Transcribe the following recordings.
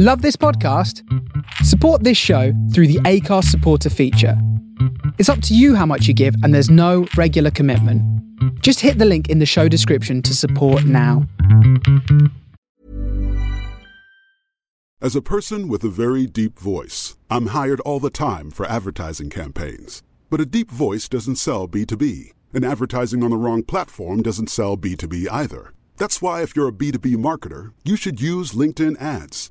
Love this podcast? Support this show through the Acast supporter feature. It's up to you how much you give, and there's no regular commitment. Just hit the link in the show description to support now. As a person with a very deep voice, I'm hired all the time for advertising campaigns. But a deep voice doesn't sell B2B, and advertising on the wrong platform doesn't sell B2B either. That's why, if you're a B2B marketer, you should use LinkedIn ads.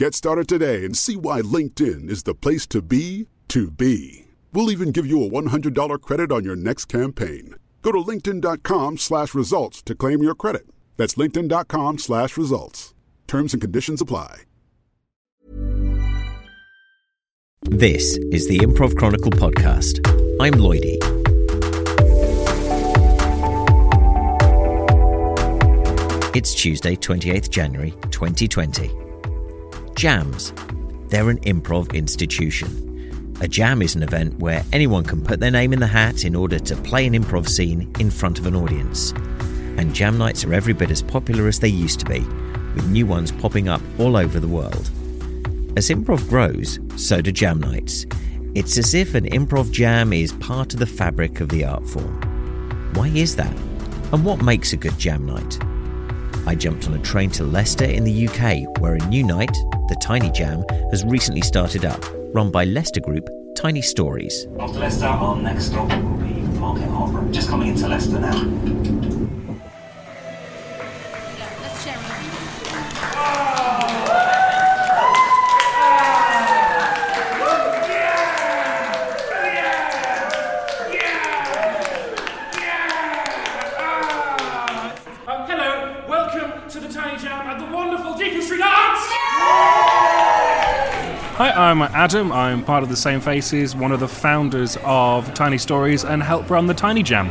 Get started today and see why LinkedIn is the place to be to be. We'll even give you a $100 credit on your next campaign. Go to linkedin.com slash results to claim your credit. That's linkedin.com slash results. Terms and conditions apply. This is the Improv Chronicle podcast. I'm Lloydie. It's Tuesday, 28th January 2020. Jams. They're an improv institution. A jam is an event where anyone can put their name in the hat in order to play an improv scene in front of an audience. And jam nights are every bit as popular as they used to be, with new ones popping up all over the world. As improv grows, so do jam nights. It's as if an improv jam is part of the fabric of the art form. Why is that? And what makes a good jam night? I jumped on a train to Leicester in the UK, where a new night, the Tiny Jam, has recently started up, run by Leicester group Tiny Stories. After Leicester, our next stop will be Market Harbour. Just coming into Leicester now. I'm Adam. I'm part of the Same Faces, one of the founders of Tiny Stories, and help run the Tiny Jam.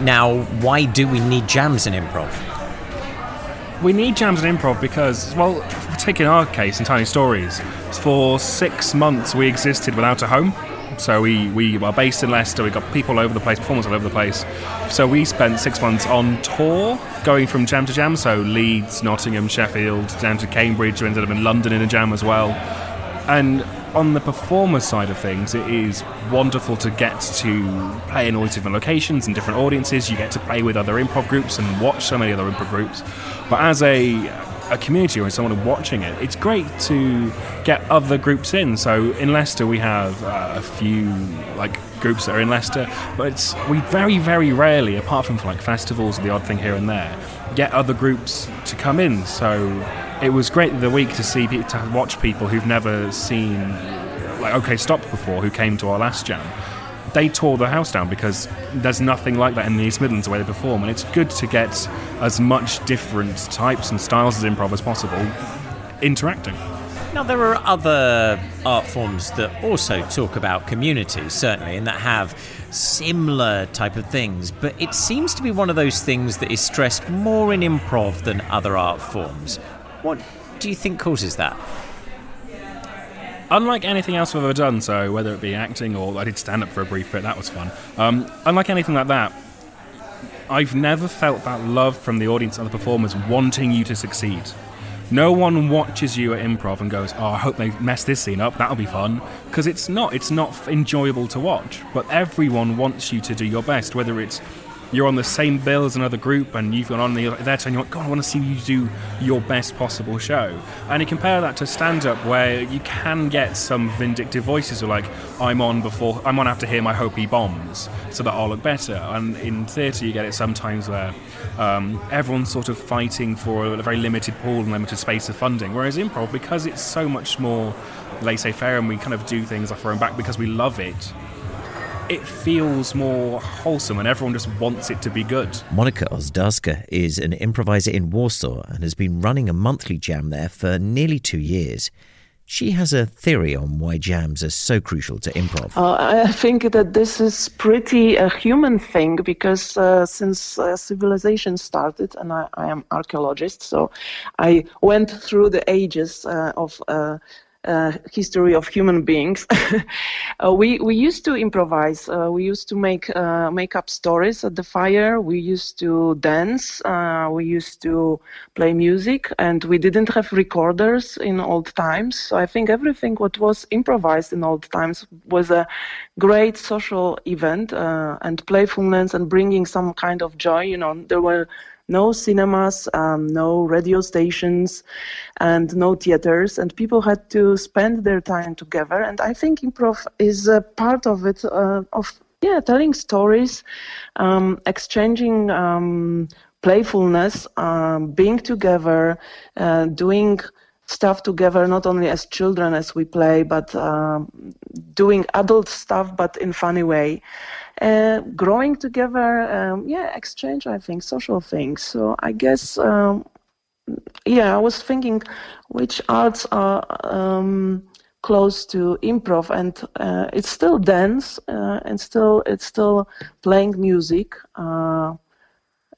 Now, why do we need jams in improv? We need jams and improv because, well, taking our case in Tiny Stories, for six months we existed without a home. So we, we are based in Leicester, we've got people all over the place, performers all over the place. So we spent six months on tour, going from jam to jam, so Leeds, Nottingham, Sheffield, down to Cambridge, we ended up in London in a jam as well. And on the performer side of things, it is wonderful to get to play in all these different locations and different audiences. You get to play with other improv groups and watch so many other improv groups. But as a a community or someone watching it, it's great to get other groups in. So in Leicester, we have uh, a few like groups that are in Leicester, but we very, very rarely, apart from for like festivals or the odd thing here and there, get other groups to come in. So it was great the week to see to watch people who've never seen like OK Stop before, who came to our last jam. They tore the house down because there's nothing like that in the East Midlands the way they perform, and it's good to get as much different types and styles of improv as possible interacting. Now, there are other art forms that also talk about community, certainly, and that have similar type of things, but it seems to be one of those things that is stressed more in improv than other art forms. What do you think causes that? unlike anything else I've ever done, so whether it be acting or I did stand up for a brief bit, that was fun. Um, unlike anything like that, I've never felt that love from the audience and the performers wanting you to succeed. No one watches you at improv and goes, "Oh, I hope they mess this scene up. That'll be fun." Because it's not. It's not enjoyable to watch. But everyone wants you to do your best, whether it's you're on the same bill as another group and you've gone on the their turn. You're like, God, I want to see you do your best possible show. And you compare that to stand-up, where you can get some vindictive voices who are like, I'm on before, I'm on after him. I hope he bombs, so that I'll look better. And in theatre, you get it sometimes where um, everyone's sort of fighting for a very limited pool and limited space of funding. Whereas improv, because it's so much more laissez-faire and we kind of do things off our own back because we love it it feels more wholesome and everyone just wants it to be good. Monika Ozdarska is an improviser in Warsaw and has been running a monthly jam there for nearly two years. She has a theory on why jams are so crucial to improv. Uh, I think that this is pretty a human thing because uh, since uh, civilization started, and I, I, am archaeologist, so I went through the ages uh, of uh, history of human beings. uh, we we used to improvise. Uh, we used to make uh, make up stories at the fire. We used to dance. Uh, we used to play music, and we didn't have recorders in old times. So I think everything what was improvised in old times was a great social event uh, and playfulness and bringing some kind of joy. You know, there were no cinemas, um, no radio stations, and no theaters, and people had to spend their time together. And I think improv is a part of it, uh, of yeah, telling stories, um, exchanging um, playfulness, um, being together, uh, doing stuff together, not only as children as we play, but um, doing adult stuff, but in funny way uh, growing together, um, yeah, exchange, I think, social things. So I guess, um, yeah, I was thinking which arts are um, close to improv, and uh, it's still dance, uh, and still it's still playing music.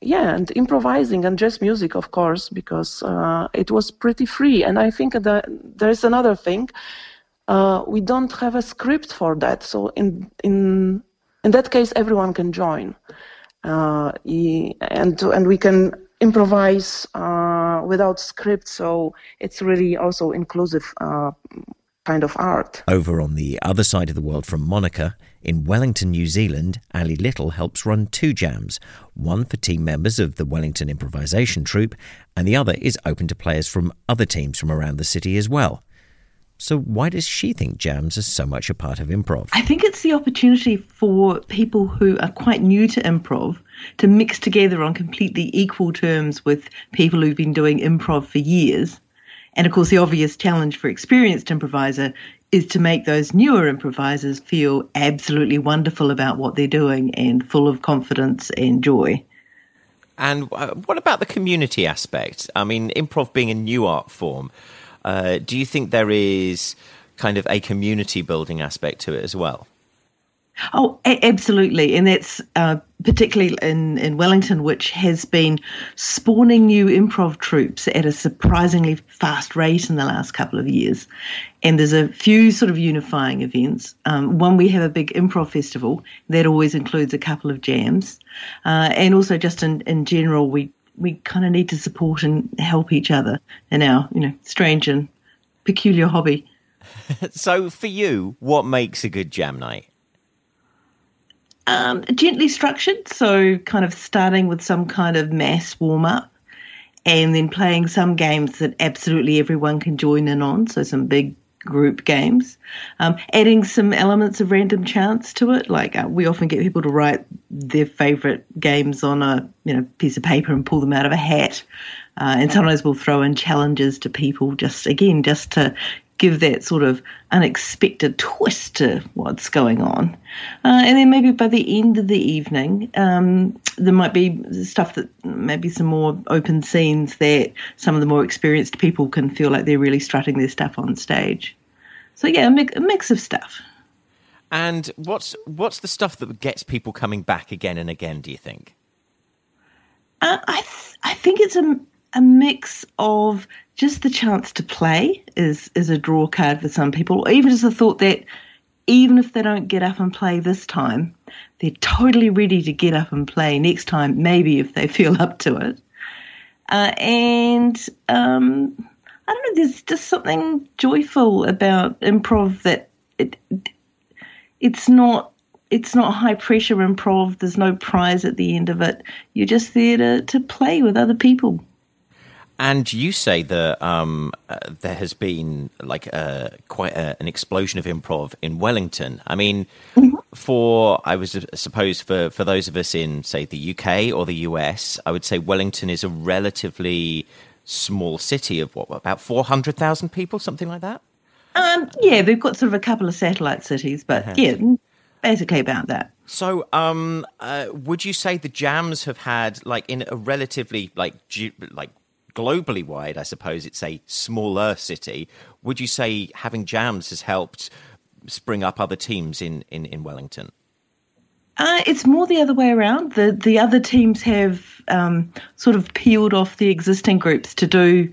Yeah, and improvising and jazz music, of course, because uh, it was pretty free. And I think that there's another thing. Uh, we don't have a script for that. So in in in that case, everyone can join, uh, and and we can improvise uh, without script. So it's really also inclusive uh, kind of art. Over on the other side of the world from Monica, in Wellington, New Zealand, Ali Little helps run two jams, one for team members of the Wellington Improvisation Troupe, and the other is open to players from other teams from around the city as well. So, why does she think jams are so much a part of improv? I think it's the opportunity for people who are quite new to improv to mix together on completely equal terms with people who've been doing improv for years. And of course, the obvious challenge for experienced improviser is to make those newer improvisers feel absolutely wonderful about what they're doing and full of confidence and joy. And uh, what about the community aspect? I mean, improv being a new art form, uh, do you think there is kind of a community building aspect to it as well? Oh, a- absolutely. And that's uh, particularly in, in Wellington, which has been spawning new improv troupes at a surprisingly fast rate in the last couple of years. And there's a few sort of unifying events. Um, one, we have a big improv festival that always includes a couple of jams. Uh, and also, just in, in general, we we kind of need to support and help each other in our, you know, strange and peculiar hobby. so, for you, what makes a good jam night? Um, gently structured, so kind of starting with some kind of mass warm up and then playing some games that absolutely everyone can join in on. So, some big group games, um, adding some elements of random chance to it. Like uh, we often get people to write their favourite games on a you know piece of paper and pull them out of a hat, uh, and sometimes we'll throw in challenges to people just again just to give that sort of unexpected twist to what's going on. Uh, and then maybe by the end of the evening, um, there might be stuff that maybe some more open scenes that some of the more experienced people can feel like they're really strutting their stuff on stage. So yeah, a mix, a mix of stuff. And what's what's the stuff that gets people coming back again and again? Do you think? Uh, I th- I think it's a a mix of just the chance to play is is a draw card for some people, or even just the thought that even if they don't get up and play this time, they're totally ready to get up and play next time, maybe if they feel up to it. Uh, and um, I don't know. There's just something joyful about improv that it, it's not it's not high pressure improv. There's no prize at the end of it. You're just there to, to play with other people. And you say that um, uh, there has been like a, quite a, an explosion of improv in Wellington. I mean, mm-hmm. for I was suppose for for those of us in say the UK or the US, I would say Wellington is a relatively small city of what about four hundred thousand people, something like that. Um, yeah, they've got sort of a couple of satellite cities, but uh-huh. yeah, basically about that. So, um, uh, would you say the jams have had like in a relatively like ge- like globally wide, I suppose it's a smaller city. Would you say having jams has helped spring up other teams in in, in Wellington? Uh, it's more the other way around. The the other teams have um, sort of peeled off the existing groups to do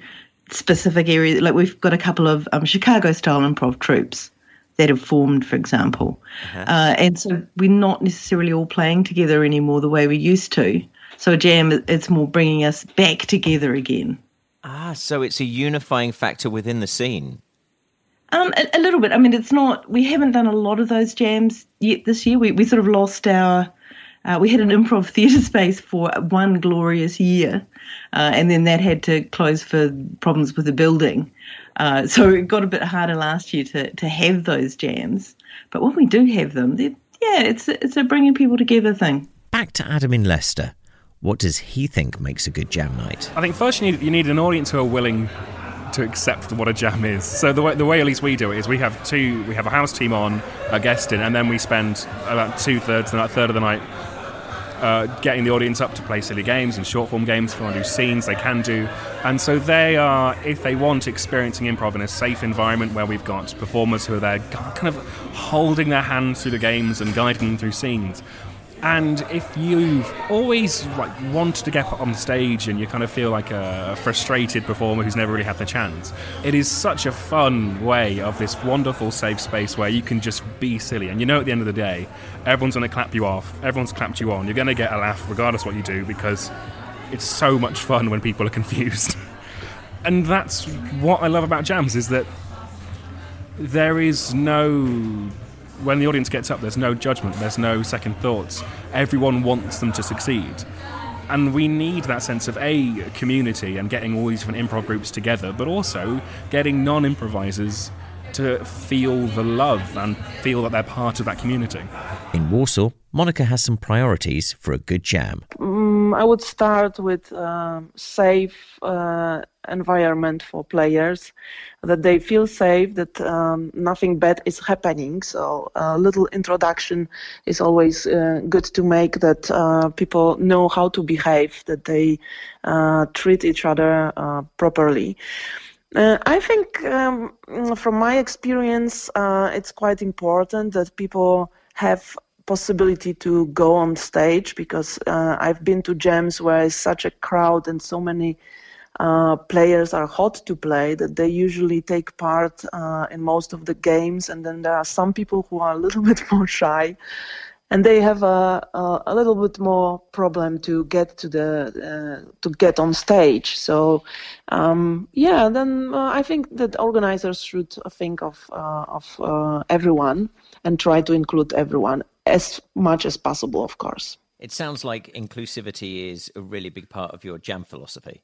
specific areas. Like we've got a couple of um, Chicago style improv troupes that have formed, for example. Uh-huh. Uh, and so we're not necessarily all playing together anymore the way we used to. So a jam, it's more bringing us back together again. Ah, so it's a unifying factor within the scene. Um, a, a, little bit. I mean, it's not. We haven't done a lot of those jams yet this year. We we sort of lost our. Uh, we had an improv theatre space for one glorious year, uh, and then that had to close for problems with the building. Uh, so it got a bit harder last year to, to have those jams. But when we do have them, yeah, it's it's a bringing people together thing. Back to Adam in Leicester. What does he think makes a good jam night? I think first you need you need an audience who are willing to accept what a jam is. So the way, the way at least we do it is we have two we have a house team on, a guest in, and then we spend about two thirds, a third of the night uh, getting the audience up to play silly games and short form games. If they want to do scenes, they can do. And so they are, if they want, experiencing improv in a safe environment where we've got performers who are there kind of holding their hands through the games and guiding them through scenes. And if you've always like wanted to get on stage and you kind of feel like a frustrated performer who's never really had the chance, it is such a fun way of this wonderful safe space where you can just be silly. And you know, at the end of the day, everyone's going to clap you off, everyone's clapped you on. You're going to get a laugh regardless what you do because it's so much fun when people are confused. and that's what I love about jams is that there is no when the audience gets up, there's no judgment, there's no second thoughts. Everyone wants them to succeed. And we need that sense of a community and getting all these different improv groups together, but also getting non improvisers to feel the love and feel that they're part of that community. In Warsaw, Monica has some priorities for a good jam. Um, I would start with uh, safe uh, environment for players, that they feel safe, that um, nothing bad is happening. So a little introduction is always uh, good to make that uh, people know how to behave, that they uh, treat each other uh, properly. Uh, I think, um, from my experience, uh, it's quite important that people have possibility to go on stage because uh, I've been to jams where it's such a crowd and so many uh, players are hot to play that they usually take part uh, in most of the games, and then there are some people who are a little bit more shy and they have a, a, a, little bit more problem to get to the uh, to get on stage. So um, yeah, then uh, I think that organizers should think of uh, of everyone and try to include everyone as much as possible, of course. It sounds like inclusivity is a really big part of your jam philosophy.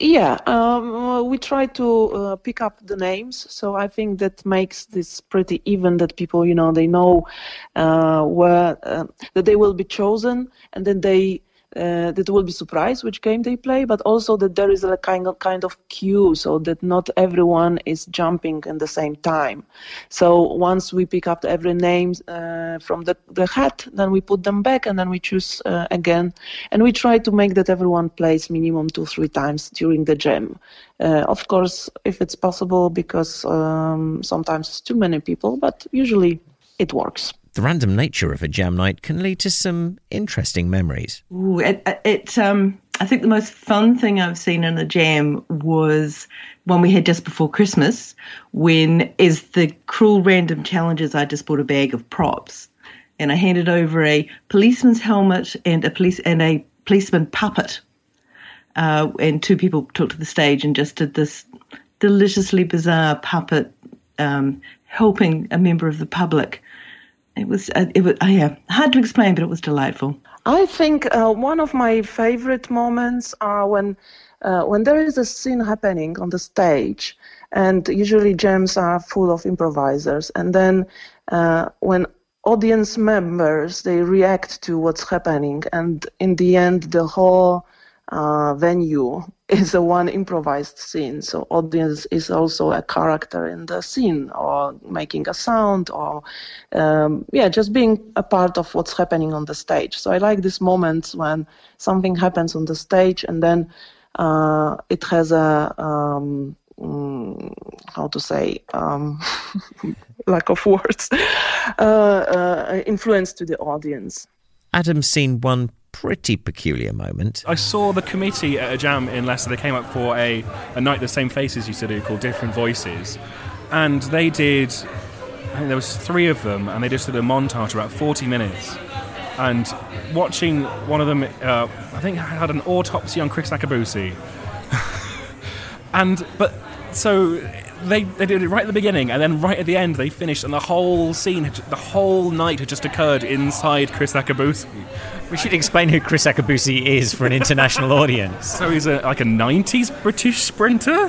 Yeah, um, we try to uh, pick up the names, so I think that makes this pretty even. That people, you know, they know uh, where uh, that they will be chosen, and then they uh, that will be surprised which game they play, but also that there is a kind of kind of queue, so that not everyone is jumping in the same time. So once we pick up every name uh, from the the hat, then we put them back, and then we choose uh, again, and we try to make that everyone plays minimum two three times during the jam. Uh, of course, if it's possible, because um, sometimes it's too many people, but usually it works the random nature of a jam night can lead to some interesting memories. Ooh, it, it um, I think the most fun thing I've seen in a jam was one we had just before Christmas, when as the cruel random challenges, I just bought a bag of props, and I handed over a policeman's helmet and a police and a policeman puppet, uh, and two people took to the stage and just did this deliciously bizarre puppet um, helping a member of the public it was, uh, it was, uh, yeah, hard to explain, but it was delightful. I think uh, one of my favorite moments are when, uh, when there is a scene happening on the stage, and usually jams are full of improvisers, and then uh, when audience members they react to what's happening, and in the end, the whole uh, venue is a one improvised scene. So audience is also a character in the scene, or making a sound, or um, yeah, just being a part of what's happening on the stage. So I like this moment when something happens on the stage and then uh, it has a um, mm, how to say um, lack of words uh, uh, influence to the audience. Adam's seen one pretty peculiar moment. I saw the committee at a jam in Leicester. They came up for a, a night the same faces used to do called Different Voices, and they did. I think there was three of them, and they just did a montage about 40 minutes. And watching one of them, uh, I think I had an autopsy on Kriss Akabusi. and but so they, they did it right at the beginning, and then right at the end they finished, and the whole scene, had, the whole night had just occurred inside Kriss Akabusi. We should explain who Kriss Akabusi is for an international audience. So he's a, like a 90s British sprinter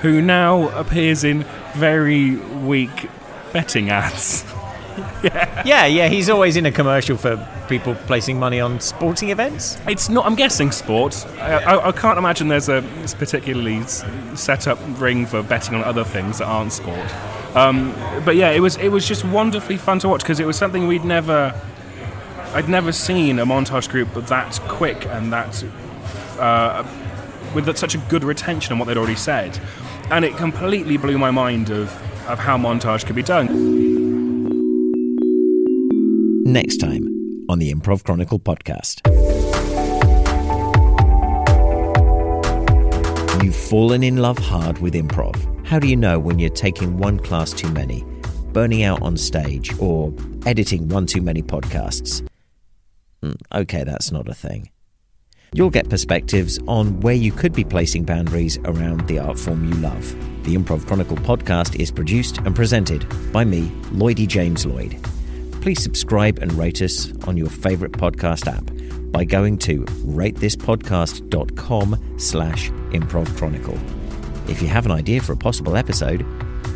who now appears in very weak betting ads. Yeah. yeah, yeah, he's always in a commercial for people placing money on sporting events. It's not, I'm guessing, sport. I, I, I can't imagine there's a particularly set up ring for betting on other things that aren't sport. Um, but yeah, it was it was just wonderfully fun to watch because it was something we'd never, I'd never seen a montage group that quick and that uh, with such a good retention on what they'd already said, and it completely blew my mind of of how montage could be done. Next time on the Improv Chronicle podcast. You've fallen in love hard with improv. How do you know when you're taking one class too many, burning out on stage, or editing one too many podcasts? Hmm, okay, that's not a thing. You'll get perspectives on where you could be placing boundaries around the art form you love. The Improv Chronicle podcast is produced and presented by me, Lloydie James Lloyd please subscribe and rate us on your favourite podcast app by going to ratethispodcast.com slash improvchronicle. If you have an idea for a possible episode,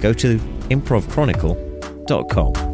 go to improvchronicle.com.